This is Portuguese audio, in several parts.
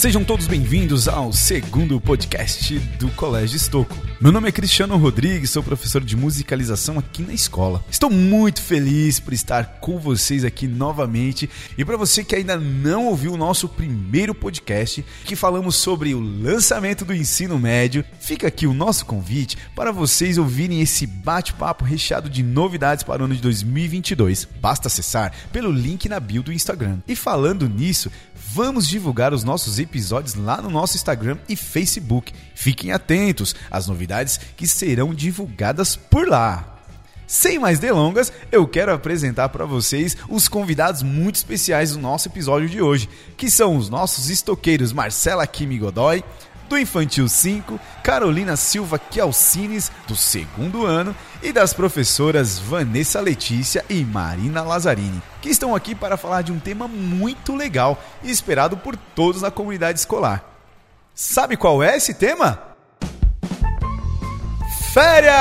Sejam todos bem-vindos ao segundo podcast do Colégio Estoco. Meu nome é Cristiano Rodrigues, sou professor de musicalização aqui na escola. Estou muito feliz por estar com vocês aqui novamente e para você que ainda não ouviu o nosso primeiro podcast, que falamos sobre o lançamento do ensino médio, fica aqui o nosso convite para vocês ouvirem esse bate-papo recheado de novidades para o ano de 2022. Basta acessar pelo link na bio do Instagram. E falando nisso, vamos divulgar os nossos episódios lá no nosso Instagram e Facebook. Fiquem atentos às novidades que serão divulgadas por lá. Sem mais delongas, eu quero apresentar para vocês os convidados muito especiais do nosso episódio de hoje, que são os nossos estoqueiros Marcela Kimi Godoy, do Infantil 5, Carolina Silva Chialcines, do segundo ano, e das professoras Vanessa Letícia e Marina Lazzarini, que estão aqui para falar de um tema muito legal e esperado por todos na comunidade escolar. Sabe qual é esse tema? Férias!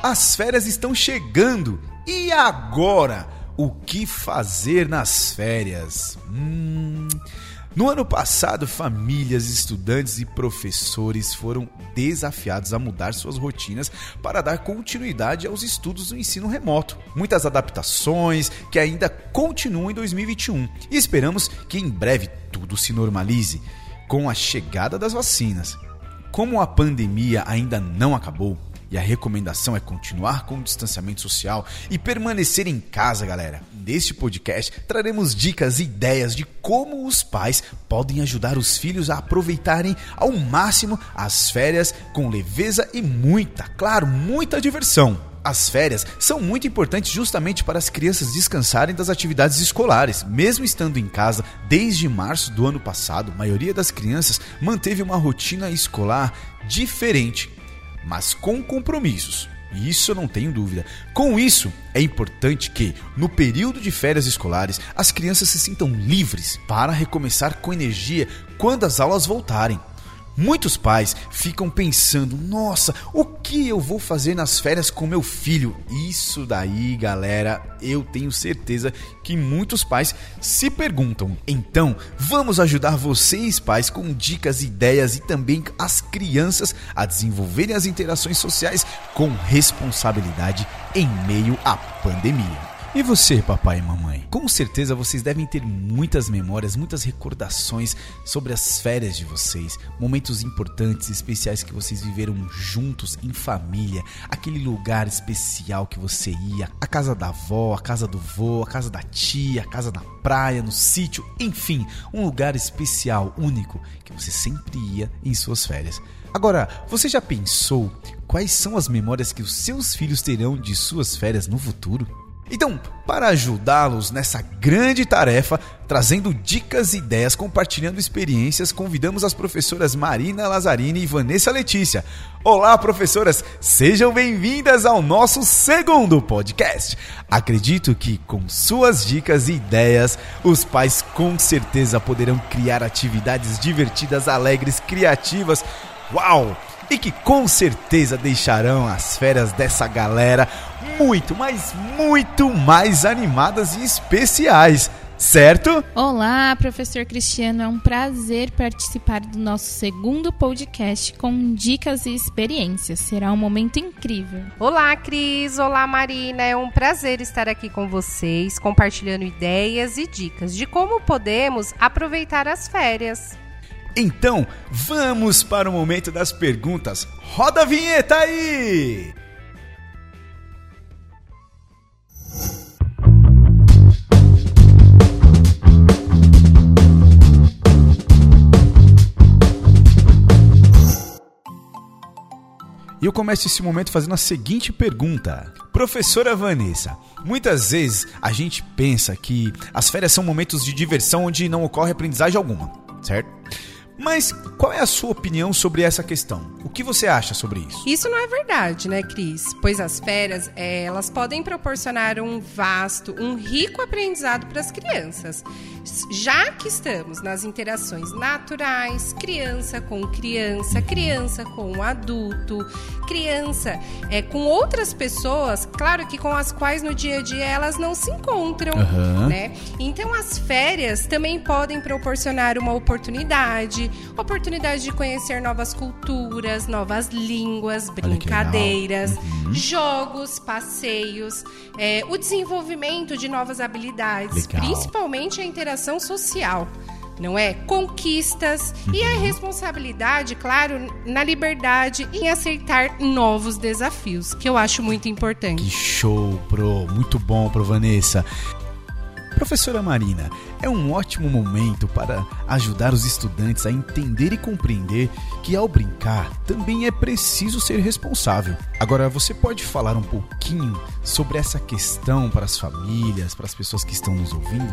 As férias estão chegando e agora? O que fazer nas férias? Hum. No ano passado, famílias, estudantes e professores foram desafiados a mudar suas rotinas para dar continuidade aos estudos do ensino remoto. Muitas adaptações que ainda continuam em 2021 e esperamos que em breve tudo se normalize com a chegada das vacinas. Como a pandemia ainda não acabou, e a recomendação é continuar com o distanciamento social e permanecer em casa, galera. Neste podcast traremos dicas e ideias de como os pais podem ajudar os filhos a aproveitarem ao máximo as férias com leveza e muita, claro, muita diversão. As férias são muito importantes justamente para as crianças descansarem das atividades escolares. Mesmo estando em casa desde março do ano passado, a maioria das crianças manteve uma rotina escolar diferente mas com compromissos. Isso eu não tenho dúvida. Com isso, é importante que, no período de férias escolares, as crianças se sintam livres para recomeçar com energia quando as aulas voltarem. Muitos pais ficam pensando: nossa, o que eu vou fazer nas férias com meu filho? Isso daí, galera, eu tenho certeza que muitos pais se perguntam. Então, vamos ajudar vocês, pais, com dicas, ideias e também as crianças a desenvolverem as interações sociais com responsabilidade em meio à pandemia. E você, papai e mamãe? Com certeza vocês devem ter muitas memórias, muitas recordações sobre as férias de vocês, momentos importantes, especiais que vocês viveram juntos em família, aquele lugar especial que você ia, a casa da avó, a casa do vô, a casa da tia, a casa na praia, no sítio, enfim, um lugar especial, único que você sempre ia em suas férias. Agora, você já pensou quais são as memórias que os seus filhos terão de suas férias no futuro? Então, para ajudá-los nessa grande tarefa, trazendo dicas e ideias, compartilhando experiências, convidamos as professoras Marina Lazzarini e Vanessa Letícia. Olá, professoras, sejam bem-vindas ao nosso segundo podcast. Acredito que com suas dicas e ideias, os pais com certeza poderão criar atividades divertidas, alegres, criativas. Uau! E que com certeza deixarão as férias dessa galera muito, mas muito mais animadas e especiais. Certo? Olá, professor Cristiano. É um prazer participar do nosso segundo podcast com dicas e experiências. Será um momento incrível. Olá, Cris. Olá, Marina. É um prazer estar aqui com vocês, compartilhando ideias e dicas de como podemos aproveitar as férias. Então, vamos para o momento das perguntas. Roda a vinheta aí! E eu começo esse momento fazendo a seguinte pergunta. Professora Vanessa, muitas vezes a gente pensa que as férias são momentos de diversão onde não ocorre aprendizagem alguma, certo? Mas qual é a sua opinião sobre essa questão? O que você acha sobre isso? Isso não é verdade, né, Cris? Pois as férias, é, elas podem proporcionar um vasto, um rico aprendizado para as crianças. Já que estamos nas interações naturais, criança com criança, criança com adulto, criança é, com outras pessoas, claro que com as quais no dia a dia elas não se encontram, uhum. né? Então as férias também podem proporcionar uma oportunidade, oportunidade de conhecer novas culturas, novas línguas, brincadeiras, uhum. jogos, passeios, é, o desenvolvimento de novas habilidades, Legal. principalmente a interação social não é? Conquistas uhum. e a uhum. responsabilidade, claro, na liberdade em aceitar novos desafios, que eu acho muito importante. Que show, pro, muito bom, pro Vanessa. Professora Marina, é um ótimo momento para ajudar os estudantes a entender e compreender que ao brincar também é preciso ser responsável. Agora, você pode falar um pouquinho sobre essa questão para as famílias, para as pessoas que estão nos ouvindo?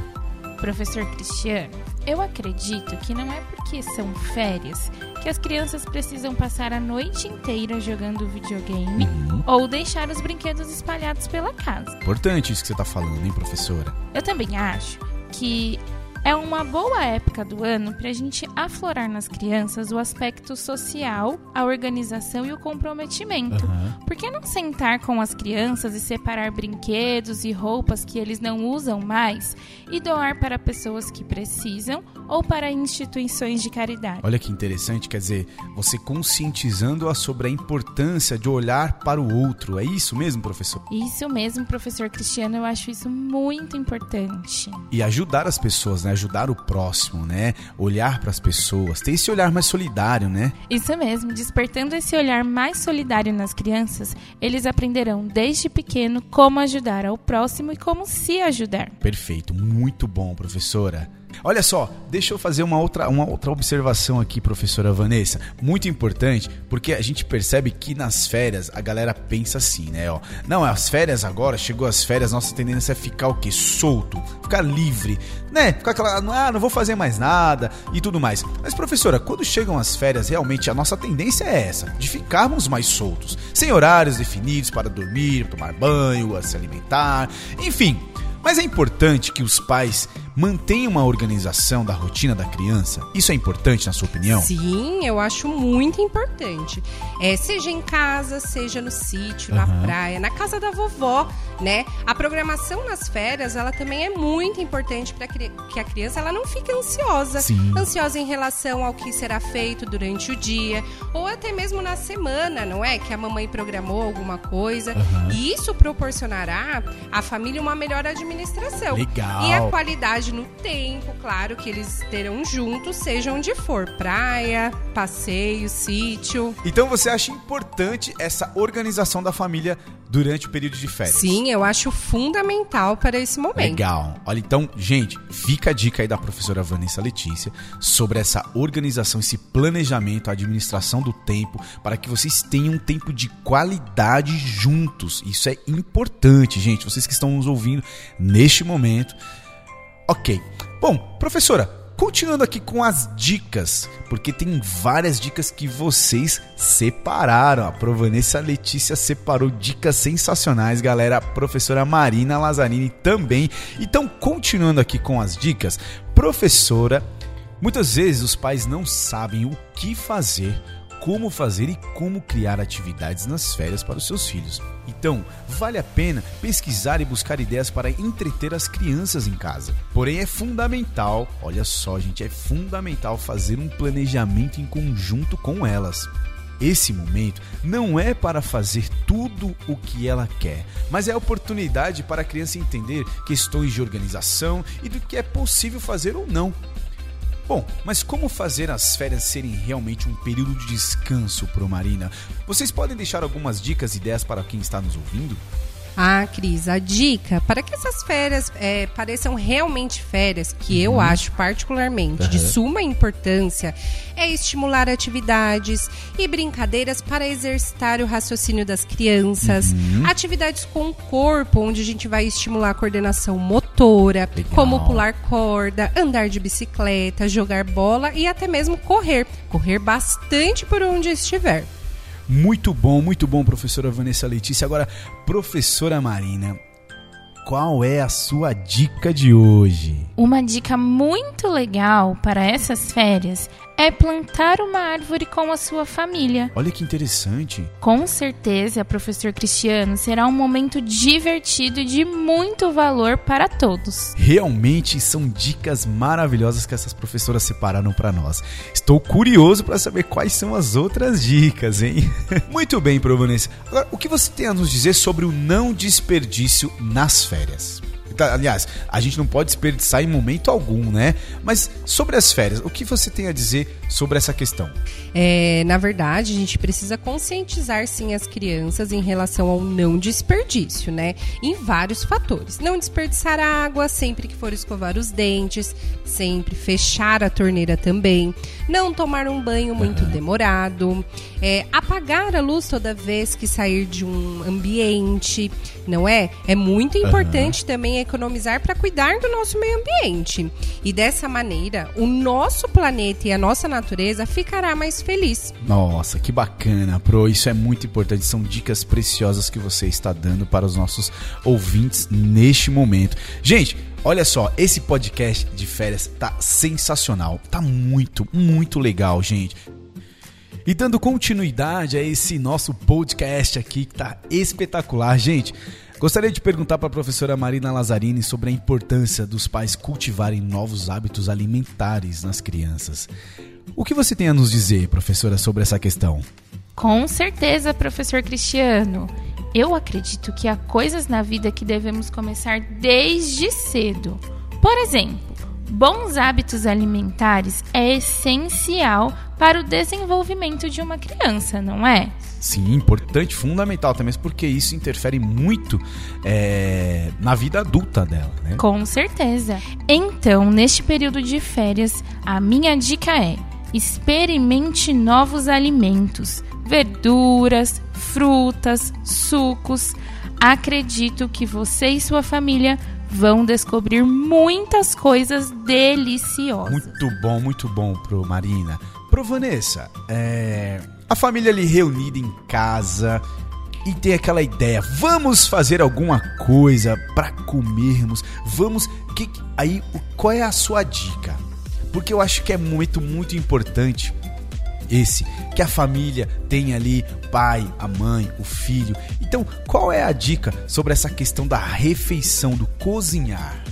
Professor Cristiano, eu acredito que não é porque são férias que as crianças precisam passar a noite inteira jogando videogame uhum. ou deixar os brinquedos espalhados pela casa. Importante isso que você está falando, hein, professora? Eu também acho que é uma boa época do ano para a gente aflorar nas crianças o aspecto social, a organização e o comprometimento. Uhum. Por que não sentar com as crianças e separar brinquedos e roupas que eles não usam mais e doar para pessoas que precisam ou para instituições de caridade? Olha que interessante, quer dizer, você conscientizando-a sobre a importância de olhar para o outro. É isso mesmo, professor? Isso mesmo, professor Cristiano, eu acho isso muito importante. E ajudar as pessoas, né? Ajudar o próximo, né? Olhar para as pessoas, ter esse olhar mais solidário, né? Isso mesmo, despertando esse olhar mais solidário nas crianças, eles aprenderão desde pequeno como ajudar ao próximo e como se ajudar. Perfeito, muito bom, professora. Olha só, deixa eu fazer uma outra, uma outra observação aqui, professora Vanessa. Muito importante, porque a gente percebe que nas férias a galera pensa assim, né? Ó, não, as férias agora, chegou as férias, nossa tendência é ficar o quê? Solto, ficar livre, né? Ficar aquela, ah, não vou fazer mais nada e tudo mais. Mas, professora, quando chegam as férias, realmente a nossa tendência é essa, de ficarmos mais soltos, sem horários definidos para dormir, tomar banho, se alimentar, enfim. Mas é importante que os pais mantenha uma organização da rotina da criança? Isso é importante, na sua opinião? Sim, eu acho muito importante. É, seja em casa, seja no sítio, uhum. na praia, na casa da vovó, né? A programação nas férias, ela também é muito importante para que a criança ela não fique ansiosa. Sim. Ansiosa em relação ao que será feito durante o dia, ou até mesmo na semana, não é? Que a mamãe programou alguma coisa. Uhum. E isso proporcionará à família uma melhor administração. Legal. E a qualidade no tempo, claro, que eles terão juntos, seja onde for praia, passeio, sítio. Então você acha importante essa organização da família durante o período de férias? Sim, eu acho fundamental para esse momento. Legal. Olha, então, gente, fica a dica aí da professora Vanessa Letícia sobre essa organização, esse planejamento, a administração do tempo, para que vocês tenham um tempo de qualidade juntos. Isso é importante, gente. Vocês que estão nos ouvindo neste momento, Ok. Bom, professora, continuando aqui com as dicas, porque tem várias dicas que vocês separaram. A Provanessa Letícia separou dicas sensacionais, galera. A professora Marina Lazzarini também. Então, continuando aqui com as dicas, professora, muitas vezes os pais não sabem o que fazer como fazer e como criar atividades nas férias para os seus filhos. Então, vale a pena pesquisar e buscar ideias para entreter as crianças em casa. Porém, é fundamental, olha só, gente, é fundamental fazer um planejamento em conjunto com elas. Esse momento não é para fazer tudo o que ela quer, mas é a oportunidade para a criança entender questões de organização e do que é possível fazer ou não. Bom, mas como fazer as férias serem realmente um período de descanso pro Marina? Vocês podem deixar algumas dicas e ideias para quem está nos ouvindo? Ah, Cris, a dica para que essas férias é, pareçam realmente férias, que uhum. eu acho particularmente uhum. de suma importância, é estimular atividades e brincadeiras para exercitar o raciocínio das crianças, uhum. atividades com o corpo, onde a gente vai estimular a coordenação motora, Legal. como pular corda, andar de bicicleta, jogar bola e até mesmo correr. Correr bastante por onde estiver. Muito bom, muito bom, professora Vanessa Letícia. Agora, professora Marina, qual é a sua dica de hoje? Uma dica muito legal para essas férias é plantar uma árvore com a sua família. Olha que interessante. Com certeza, professor Cristiano, será um momento divertido e de muito valor para todos. Realmente são dicas maravilhosas que essas professoras separaram para nós. Estou curioso para saber quais são as outras dicas, hein? muito bem, Provanense. Agora, o que você tem a nos dizer sobre o não desperdício nas férias? Tá, aliás, a gente não pode desperdiçar em momento algum, né? Mas sobre as férias, o que você tem a dizer sobre essa questão? É, na verdade, a gente precisa conscientizar sim as crianças em relação ao não desperdício, né? Em vários fatores. Não desperdiçar água sempre que for escovar os dentes, sempre fechar a torneira também, não tomar um banho muito uhum. demorado, é, apagar a luz toda vez que sair de um ambiente, não é? É muito importante uhum. também economizar para cuidar do nosso meio ambiente. E dessa maneira, o nosso planeta e a nossa natureza ficará mais feliz. Nossa, que bacana, Pro. Isso é muito importante. São dicas preciosas que você está dando para os nossos ouvintes neste momento. Gente, Olha só, esse podcast de férias tá sensacional, tá muito, muito legal, gente. E dando continuidade a esse nosso podcast aqui que tá espetacular, gente. Gostaria de perguntar para a professora Marina Lazzarini sobre a importância dos pais cultivarem novos hábitos alimentares nas crianças. O que você tem a nos dizer, professora, sobre essa questão? Com certeza, professor Cristiano. Eu acredito que há coisas na vida que devemos começar desde cedo. Por exemplo, bons hábitos alimentares é essencial para o desenvolvimento de uma criança, não é? Sim, importante, fundamental também, porque isso interfere muito é, na vida adulta dela, né? Com certeza. Então, neste período de férias, a minha dica é: experimente novos alimentos, verduras, frutas, sucos. Acredito que você e sua família vão descobrir muitas coisas deliciosas. Muito bom, muito bom pro Marina. Pro Vanessa, é... a família ali reunida em casa e tem aquela ideia, vamos fazer alguma coisa para comermos, vamos, que, aí qual é a sua dica? Porque eu acho que é muito, muito importante esse, que a família tem ali pai, a mãe, o filho. Então, qual é a dica sobre essa questão da refeição, do cozinhar?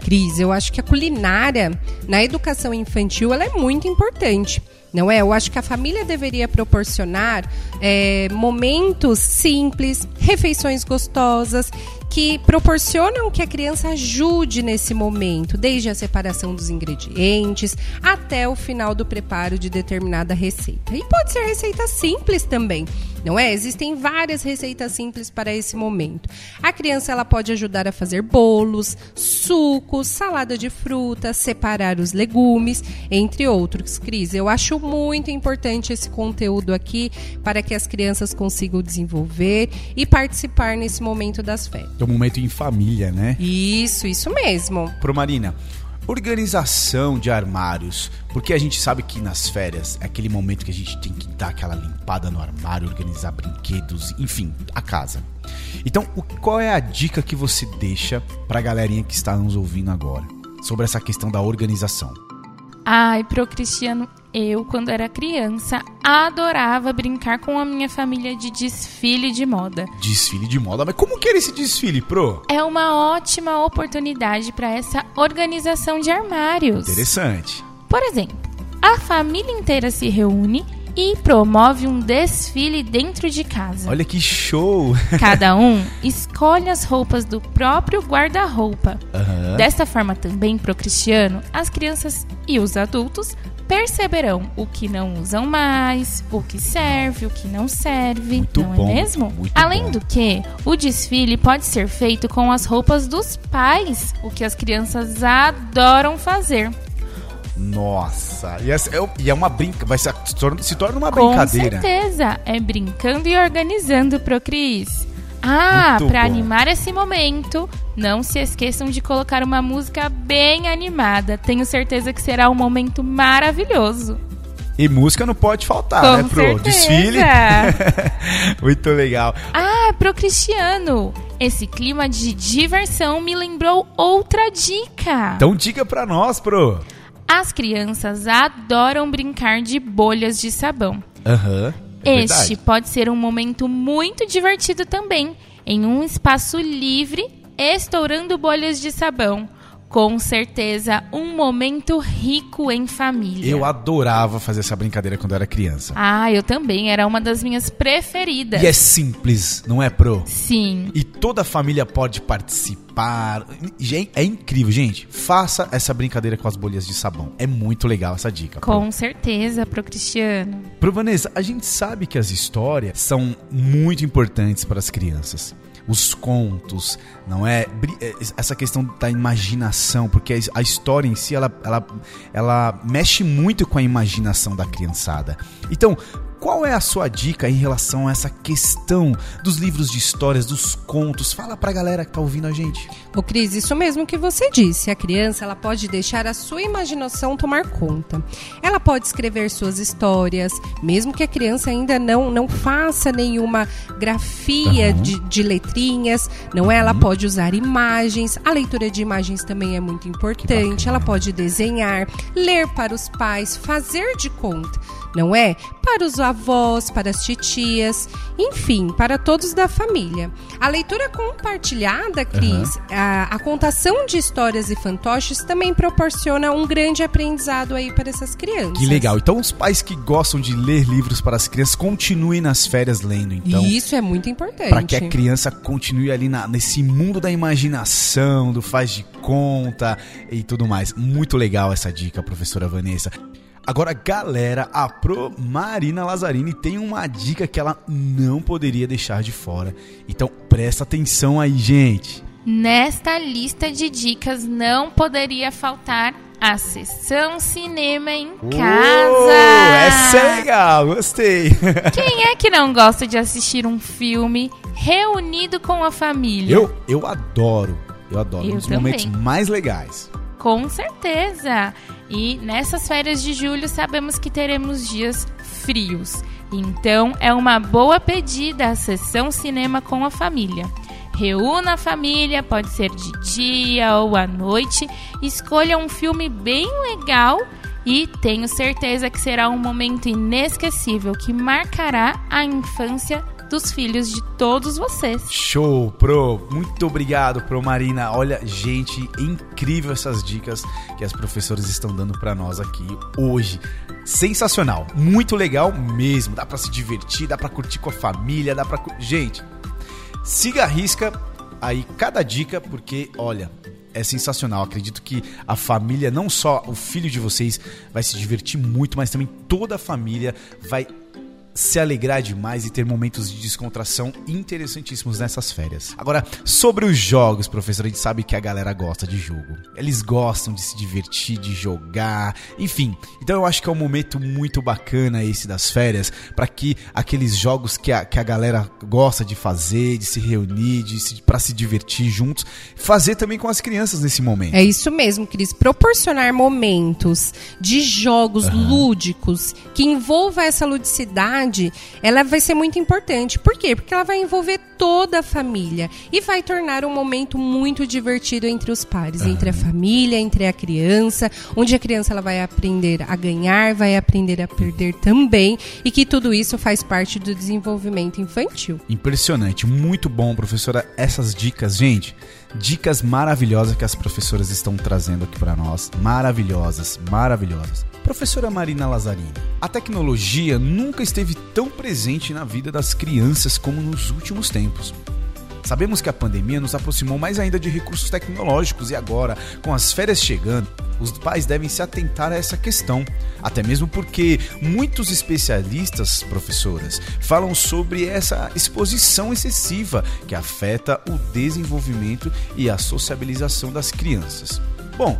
Cris, eu acho que a culinária na educação infantil ela é muito importante. Não é? Eu acho que a família deveria proporcionar é, momentos simples, refeições gostosas que proporcionam que a criança ajude nesse momento, desde a separação dos ingredientes até o final do preparo de determinada receita. E pode ser receita simples também não é? Existem várias receitas simples para esse momento. A criança ela pode ajudar a fazer bolos, sucos, salada de frutas, separar os legumes, entre outros. Cris, eu acho muito importante esse conteúdo aqui para que as crianças consigam desenvolver e participar nesse momento das férias. É um momento em família, né? Isso, isso mesmo. Pro Marina, Organização de armários, porque a gente sabe que nas férias é aquele momento que a gente tem que dar aquela limpada no armário, organizar brinquedos, enfim, a casa. Então, qual é a dica que você deixa para a galerinha que está nos ouvindo agora sobre essa questão da organização? Ai, pro Cristiano, eu, quando era criança, adorava brincar com a minha família de desfile de moda. Desfile de moda? Mas como que era esse desfile, pro? É uma ótima oportunidade para essa organização de armários. Interessante. Por exemplo, a família inteira se reúne e promove um desfile dentro de casa. Olha que show! Cada um escolhe as roupas do próprio guarda-roupa. Uhum. Dessa forma também, pro Cristiano, as crianças e os adultos perceberão o que não usam mais, o que serve, o que não serve, Muito não é bom, é mesmo? Muito Além bom. do que, o desfile pode ser feito com as roupas dos pais, o que as crianças adoram fazer. Nossa, e é, e é uma brinca, vai se, se torna uma brincadeira. Com certeza, é brincando e organizando pro Cris. Ah, para animar esse momento, não se esqueçam de colocar uma música bem animada. Tenho certeza que será um momento maravilhoso. E música não pode faltar, Com né, pro certeza. desfile? Muito legal. Ah, pro Cristiano. Esse clima de diversão me lembrou outra dica. Então diga pra nós, pro. As crianças adoram brincar de bolhas de sabão. Aham. é Este verdade. pode ser um momento muito divertido também, em um espaço livre, estourando bolhas de sabão. Com certeza, um momento rico em família. Eu adorava fazer essa brincadeira quando eu era criança. Ah, eu também, era uma das minhas preferidas. E é simples, não é, pro? Sim. E toda a família pode participar. É incrível, gente. Faça essa brincadeira com as bolhas de sabão. É muito legal essa dica. Pro. Com certeza, pro Cristiano. Pro Vanessa, a gente sabe que as histórias são muito importantes para as crianças. Os contos, não é? É, Essa questão da imaginação, porque a história em si, ela, ela, ela mexe muito com a imaginação da criançada. Então, qual é a sua dica em relação a essa questão dos livros de histórias, dos contos? Fala pra galera que tá ouvindo a gente. Ô Cris, isso mesmo que você disse. A criança ela pode deixar a sua imaginação tomar conta. Ela pode escrever suas histórias, mesmo que a criança ainda não, não faça nenhuma grafia Aham. de, de letrinhas, não é? Ela pode usar imagens. A leitura de imagens também é muito importante. Ela pode desenhar, ler para os pais, fazer de conta. Não é? Para os avós, para as titias, enfim, para todos da família. A leitura compartilhada, Cris, a, a contação de histórias e fantoches também proporciona um grande aprendizado aí para essas crianças. Que legal. Então, os pais que gostam de ler livros para as crianças, continuem nas férias lendo, então. E isso é muito importante. Para que a criança continue ali na- nesse mundo da imaginação, do faz de conta e tudo mais. Muito legal essa dica, professora Vanessa. Agora, galera, a Pro Marina Lazzarini tem uma dica que ela não poderia deixar de fora. Então, presta atenção aí, gente. Nesta lista de dicas não poderia faltar a sessão cinema em casa. Essa é legal, gostei. Quem é que não gosta de assistir um filme reunido com a família? Eu, eu adoro, eu adoro. Eu um dos também. momentos mais legais. Com certeza! E nessas férias de julho sabemos que teremos dias frios. Então é uma boa pedida a sessão cinema com a família. Reúna a família, pode ser de dia ou à noite. Escolha um filme bem legal e tenho certeza que será um momento inesquecível que marcará a infância dos filhos de todos vocês. Show, Pro. Muito obrigado, Pro Marina. Olha, gente, incrível essas dicas que as professoras estão dando pra nós aqui hoje. Sensacional, muito legal mesmo. Dá pra se divertir, dá pra curtir com a família, dá cu- gente. Siga a risca aí cada dica porque, olha, é sensacional. Acredito que a família, não só o filho de vocês vai se divertir muito, mas também toda a família vai se alegrar demais e ter momentos de descontração interessantíssimos nessas férias. Agora, sobre os jogos, professor, a gente sabe que a galera gosta de jogo. Eles gostam de se divertir, de jogar, enfim. Então eu acho que é um momento muito bacana esse das férias para que aqueles jogos que a, que a galera gosta de fazer, de se reunir, de se, para se divertir juntos, fazer também com as crianças nesse momento. É isso mesmo, Cris. Proporcionar momentos de jogos lúdicos que envolva essa ludicidade, ela vai ser muito importante. Por quê? Porque ela vai envolver toda a família e vai tornar um momento muito divertido entre os pares, entre a família, entre a criança, onde a criança ela vai aprender a ganhar, vai aprender a perder também, e que tudo isso faz parte do desenvolvimento infantil. Impressionante, muito bom, professora. Essas dicas, gente, dicas maravilhosas que as professoras estão trazendo aqui para nós. Maravilhosas, maravilhosas. Professora Marina Lazzarini, a tecnologia nunca esteve tão presente na vida das crianças como nos últimos tempos. Sabemos que a pandemia nos aproximou mais ainda de recursos tecnológicos e agora, com as férias chegando, os pais devem se atentar a essa questão. Até mesmo porque muitos especialistas, professoras, falam sobre essa exposição excessiva que afeta o desenvolvimento e a sociabilização das crianças. Bom,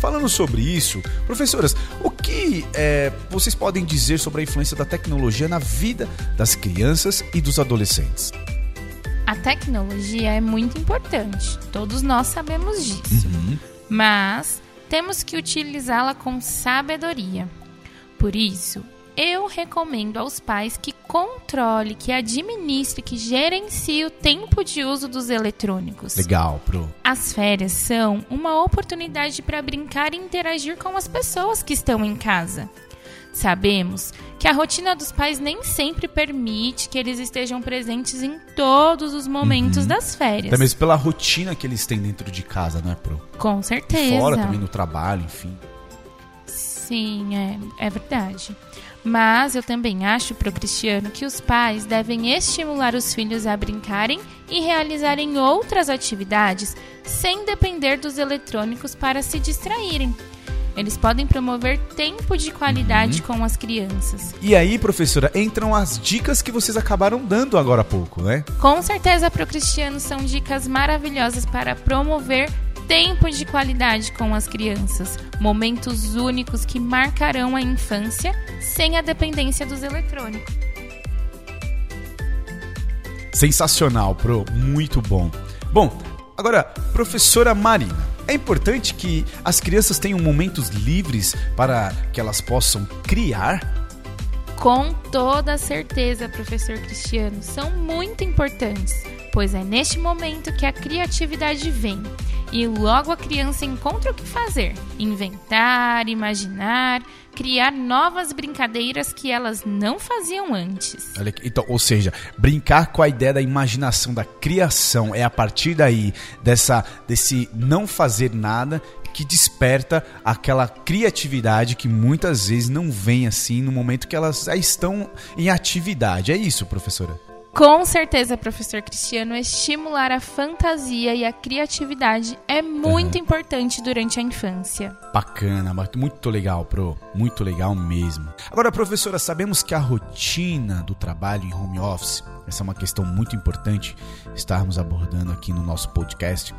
Falando sobre isso, professoras, o que é, vocês podem dizer sobre a influência da tecnologia na vida das crianças e dos adolescentes? A tecnologia é muito importante, todos nós sabemos disso. Mas temos que utilizá-la com sabedoria. Por isso, eu recomendo aos pais que controle, que administre, que gerencie o tempo de uso dos eletrônicos. Legal, pro. As férias são uma oportunidade para brincar e interagir com as pessoas que estão em casa. Sabemos que a rotina dos pais nem sempre permite que eles estejam presentes em todos os momentos das férias. Até mesmo pela rotina que eles têm dentro de casa, né, pro? Com certeza. Fora também no trabalho, enfim. Sim, é, é verdade. Mas eu também acho pro Cristiano que os pais devem estimular os filhos a brincarem e realizarem outras atividades sem depender dos eletrônicos para se distraírem. Eles podem promover tempo de qualidade com as crianças. E aí, professora, entram as dicas que vocês acabaram dando agora há pouco, né? Com certeza, pro Cristiano são dicas maravilhosas para promover tempo de qualidade com as crianças, momentos únicos que marcarão a infância sem a dependência dos eletrônicos. Sensacional, pro. Muito bom. Bom, agora, professora Marina, é importante que as crianças tenham momentos livres para que elas possam criar? Com toda certeza, professor Cristiano, são muito importantes, pois é neste momento que a criatividade vem. E logo a criança encontra o que fazer: inventar, imaginar, criar novas brincadeiras que elas não faziam antes. Olha Então, ou seja, brincar com a ideia da imaginação, da criação, é a partir daí, dessa, desse não fazer nada, que desperta aquela criatividade que muitas vezes não vem assim no momento que elas já estão em atividade. É isso, professora? Com certeza, professor Cristiano, estimular a fantasia e a criatividade é muito importante durante a infância. Bacana, ba- muito legal, pro. Muito legal mesmo. Agora, professora, sabemos que a rotina do trabalho em home office, essa é uma questão muito importante estarmos abordando aqui no nosso podcast,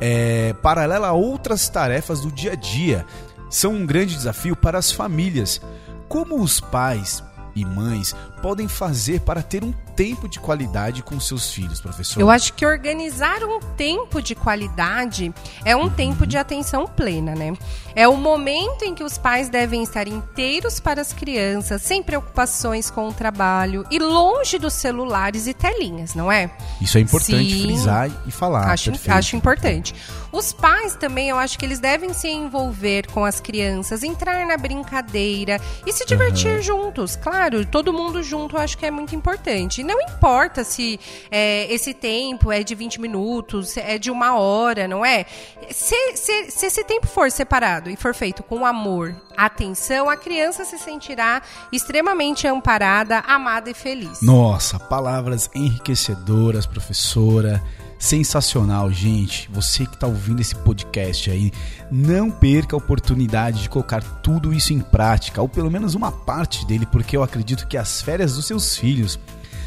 é paralela a outras tarefas do dia a dia. São um grande desafio para as famílias. Como os pais e mães podem fazer para ter um tempo de qualidade com seus filhos, professor? Eu acho que organizar um tempo de qualidade é um tempo de atenção plena, né? É o momento em que os pais devem estar inteiros para as crianças, sem preocupações com o trabalho e longe dos celulares e telinhas, não é? Isso é importante Sim. frisar e falar. acho, perfeito. acho importante. Os pais também, eu acho que eles devem se envolver com as crianças, entrar na brincadeira e se divertir juntos. Claro, todo mundo junto eu acho que é muito importante. Não importa se é, esse tempo é de 20 minutos, é de uma hora, não é? Se, se- se esse tempo for separado e for feito com amor, atenção, a criança se sentirá extremamente amparada, amada e feliz. Nossa, palavras enriquecedoras, professora. Sensacional, gente. Você que está ouvindo esse podcast aí, não perca a oportunidade de colocar tudo isso em prática, ou pelo menos uma parte dele, porque eu acredito que as férias dos seus filhos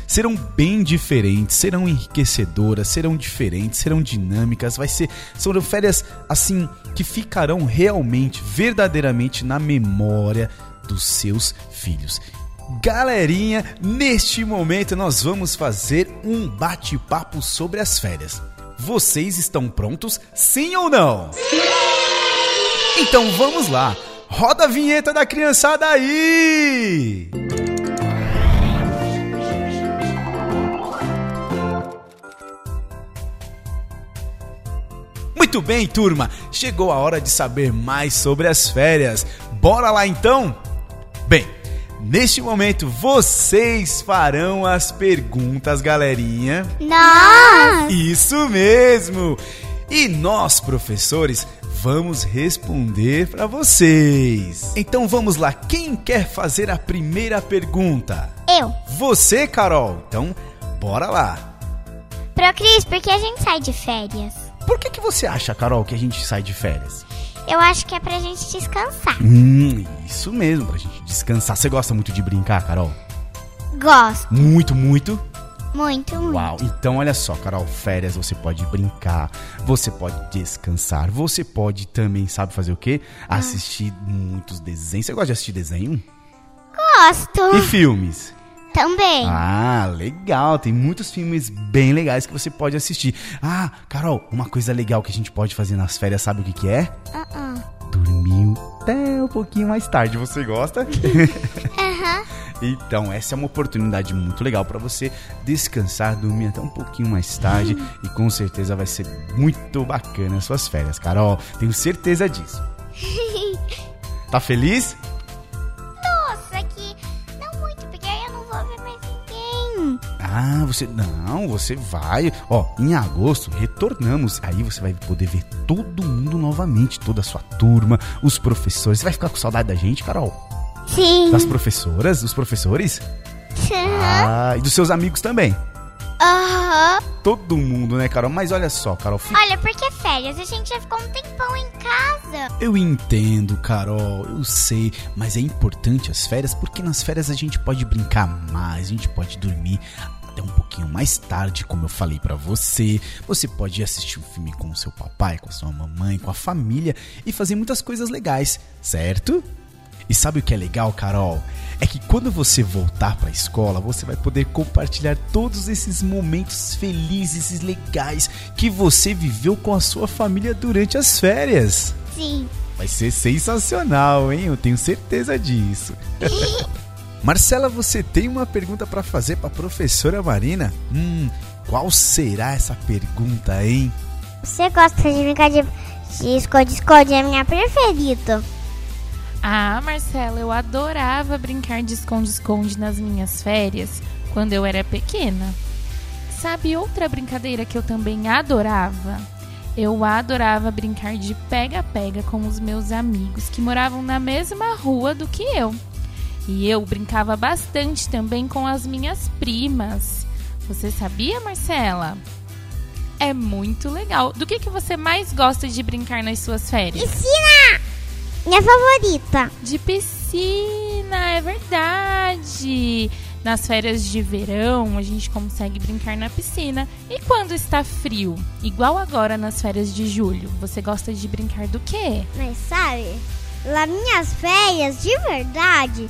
serão bem diferentes, serão enriquecedoras, serão diferentes, serão dinâmicas, vai ser são férias assim que ficarão realmente, verdadeiramente na memória dos seus filhos. Galerinha, neste momento nós vamos fazer um bate-papo sobre as férias. Vocês estão prontos? Sim ou não? Então vamos lá. Roda a vinheta da criançada aí! Muito bem, turma. Chegou a hora de saber mais sobre as férias. Bora lá então? Bem, neste momento vocês farão as perguntas, galerinha. Nós! Isso mesmo! E nós, professores, vamos responder para vocês. Então vamos lá, quem quer fazer a primeira pergunta? Eu. Você, Carol. Então, bora lá. Pro Cris, por que a gente sai de férias? Por que, que você acha, Carol, que a gente sai de férias? Eu acho que é pra gente descansar. Hum, isso mesmo, pra gente descansar. Você gosta muito de brincar, Carol? Gosto. Muito, muito. Muito, muito. Uau! Então olha só, Carol, férias você pode brincar, você pode descansar, você pode também, sabe fazer o quê? Assistir muitos desenhos. Você gosta de assistir desenho? Gosto. E filmes? Também. Ah, legal. Tem muitos filmes bem legais que você pode assistir. Ah, Carol, uma coisa legal que a gente pode fazer nas férias, sabe o que, que é? Ah, ah. Dormir até um pouquinho mais tarde. Você gosta? Aham. Então, essa é uma oportunidade muito legal para você descansar, dormir até um pouquinho mais tarde e com certeza vai ser muito bacana as suas férias, Carol. Tenho certeza disso. Tá feliz? Ah, você não, você vai. Ó, em agosto retornamos. Aí você vai poder ver todo mundo novamente, toda a sua turma, os professores. Você vai ficar com saudade da gente, Carol? Sim. Das professoras, dos professores? Aham. Ah, e dos seus amigos também. Aham. Todo mundo, né, Carol? Mas olha só, Carol, fica Olha, porque férias, a gente já ficou um tempão em casa. Eu entendo, Carol, eu sei, mas é importante as férias porque nas férias a gente pode brincar mais, a gente pode dormir até um pouquinho mais tarde, como eu falei pra você. Você pode ir assistir um filme com o seu papai, com a sua mamãe, com a família e fazer muitas coisas legais, certo? E sabe o que é legal, Carol? É que quando você voltar pra escola, você vai poder compartilhar todos esses momentos felizes e legais que você viveu com a sua família durante as férias. Sim. Vai ser sensacional, hein? Eu tenho certeza disso. Marcela, você tem uma pergunta para fazer para professora Marina? Hum, qual será essa pergunta, hein? Você gosta de brincar de de esconde-esconde? É a minha preferida. Ah, Marcela, eu adorava brincar de esconde-esconde nas minhas férias quando eu era pequena. Sabe outra brincadeira que eu também adorava? Eu adorava brincar de pega-pega com os meus amigos que moravam na mesma rua do que eu. E eu brincava bastante também com as minhas primas. Você sabia, Marcela? É muito legal. Do que, que você mais gosta de brincar nas suas férias? Piscina! Minha favorita. De piscina, é verdade. Nas férias de verão, a gente consegue brincar na piscina. E quando está frio? Igual agora nas férias de julho, você gosta de brincar do quê? Mas sabe, lá minhas férias, de verdade,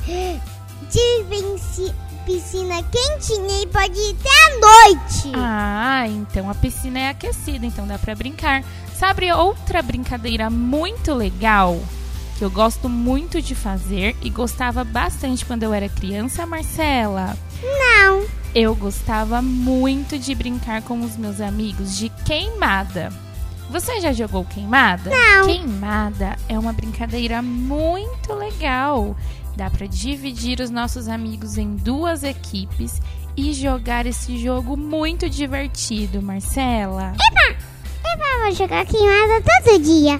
de venci- piscina quentinha e pode ir até a noite. Ah, então a piscina é aquecida, então dá pra brincar. Sabe outra brincadeira muito legal que eu gosto muito de fazer e gostava bastante quando eu era criança, Marcela? Não. Eu gostava muito de brincar com os meus amigos de queimada. Você já jogou queimada? Não. Queimada é uma brincadeira muito legal. Dá pra dividir os nossos amigos em duas equipes e jogar esse jogo muito divertido, Marcela. Eu vou jogar queimada todo dia.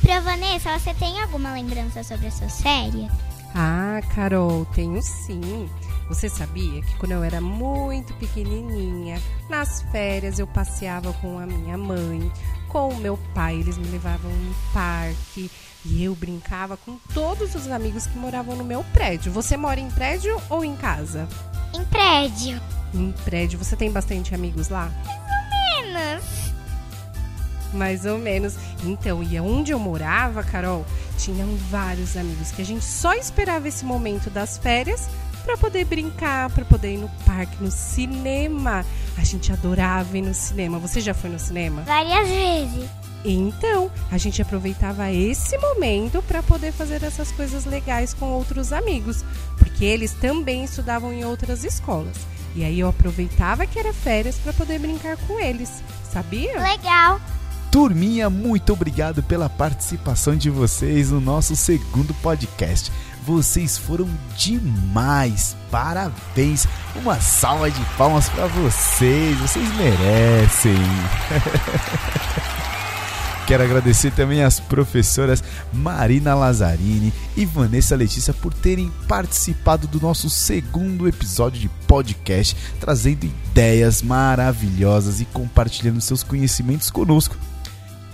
Pra Vanessa, você tem alguma lembrança sobre a sua série? Ah, Carol, tenho sim. Você sabia que quando eu era muito pequenininha, nas férias eu passeava com a minha mãe, com o meu pai, eles me levavam no parque e eu brincava com todos os amigos que moravam no meu prédio. Você mora em prédio ou em casa? Em prédio. Em prédio, você tem bastante amigos lá? Menos. Mais ou menos. Então, e onde eu morava, Carol, tinham vários amigos que a gente só esperava esse momento das férias para poder brincar, para poder ir no parque, no cinema. A gente adorava ir no cinema. Você já foi no cinema? Várias vezes. Então, a gente aproveitava esse momento para poder fazer essas coisas legais com outros amigos, porque eles também estudavam em outras escolas. E aí eu aproveitava que era férias para poder brincar com eles. Sabia? Legal. Turminha, muito obrigado pela participação de vocês no nosso segundo podcast. Vocês foram demais. Parabéns. Uma salva de palmas para vocês. Vocês merecem. Quero agradecer também às professoras Marina Lazzarini e Vanessa Letícia por terem participado do nosso segundo episódio de podcast, trazendo ideias maravilhosas e compartilhando seus conhecimentos conosco.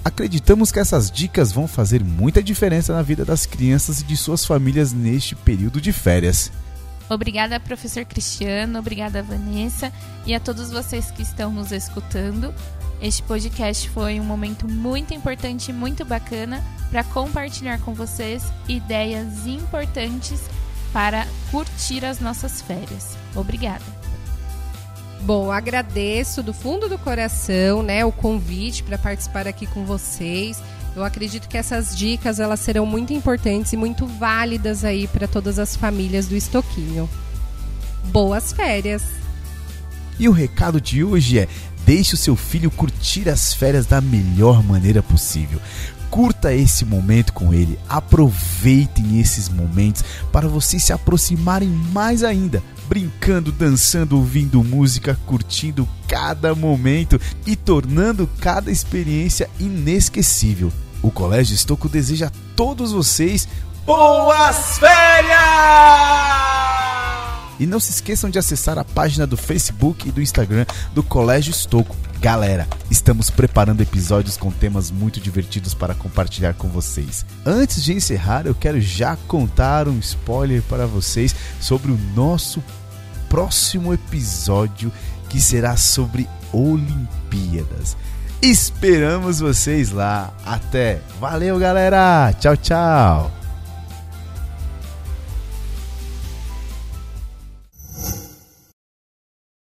Acreditamos que essas dicas vão fazer muita diferença na vida das crianças e de suas famílias neste período de férias. Obrigada, professor Cristiano, obrigada, Vanessa, e a todos vocês que estão nos escutando. Este podcast foi um momento muito importante e muito bacana para compartilhar com vocês ideias importantes para curtir as nossas férias. Obrigada. Bom, agradeço do fundo do coração, né, o convite para participar aqui com vocês. Eu acredito que essas dicas elas serão muito importantes e muito válidas aí para todas as famílias do Estoquinho. Boas férias! E o recado de hoje é: deixe o seu filho curtir as férias da melhor maneira possível. Curta esse momento com ele, aproveitem esses momentos para vocês se aproximarem mais ainda, brincando, dançando, ouvindo música, curtindo cada momento e tornando cada experiência inesquecível. O Colégio Estoco deseja a todos vocês boas férias! E não se esqueçam de acessar a página do Facebook e do Instagram do Colégio Estoco. Galera, estamos preparando episódios com temas muito divertidos para compartilhar com vocês. Antes de encerrar, eu quero já contar um spoiler para vocês sobre o nosso próximo episódio que será sobre Olimpíadas. Esperamos vocês lá. Até. Valeu, galera. Tchau, tchau.